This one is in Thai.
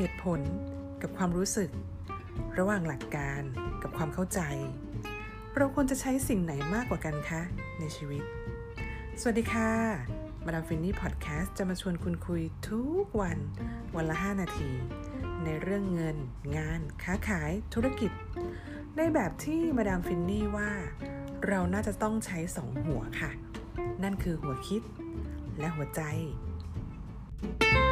เหตุผลกับความรู้สึก ระหว่างหลักการกับความเข้าใจ เราควรจะใช้สิ่งไหนมากกว่ากันคะ ในชีวิต สวัสดีค่ะ มาดามฟินนี่พอดแคสต์จะมาชวนคุณคุยทุกวัน วันละ 5 นาที ในเรื่องเงิน งาน ค้าขาย ธุรกิจ ในแบบที่มาดามฟินนี่ว่า เราน่าจะต้องใช้สองหัวค่ะ นั่นคือหัวคิดและหัวใจ thank you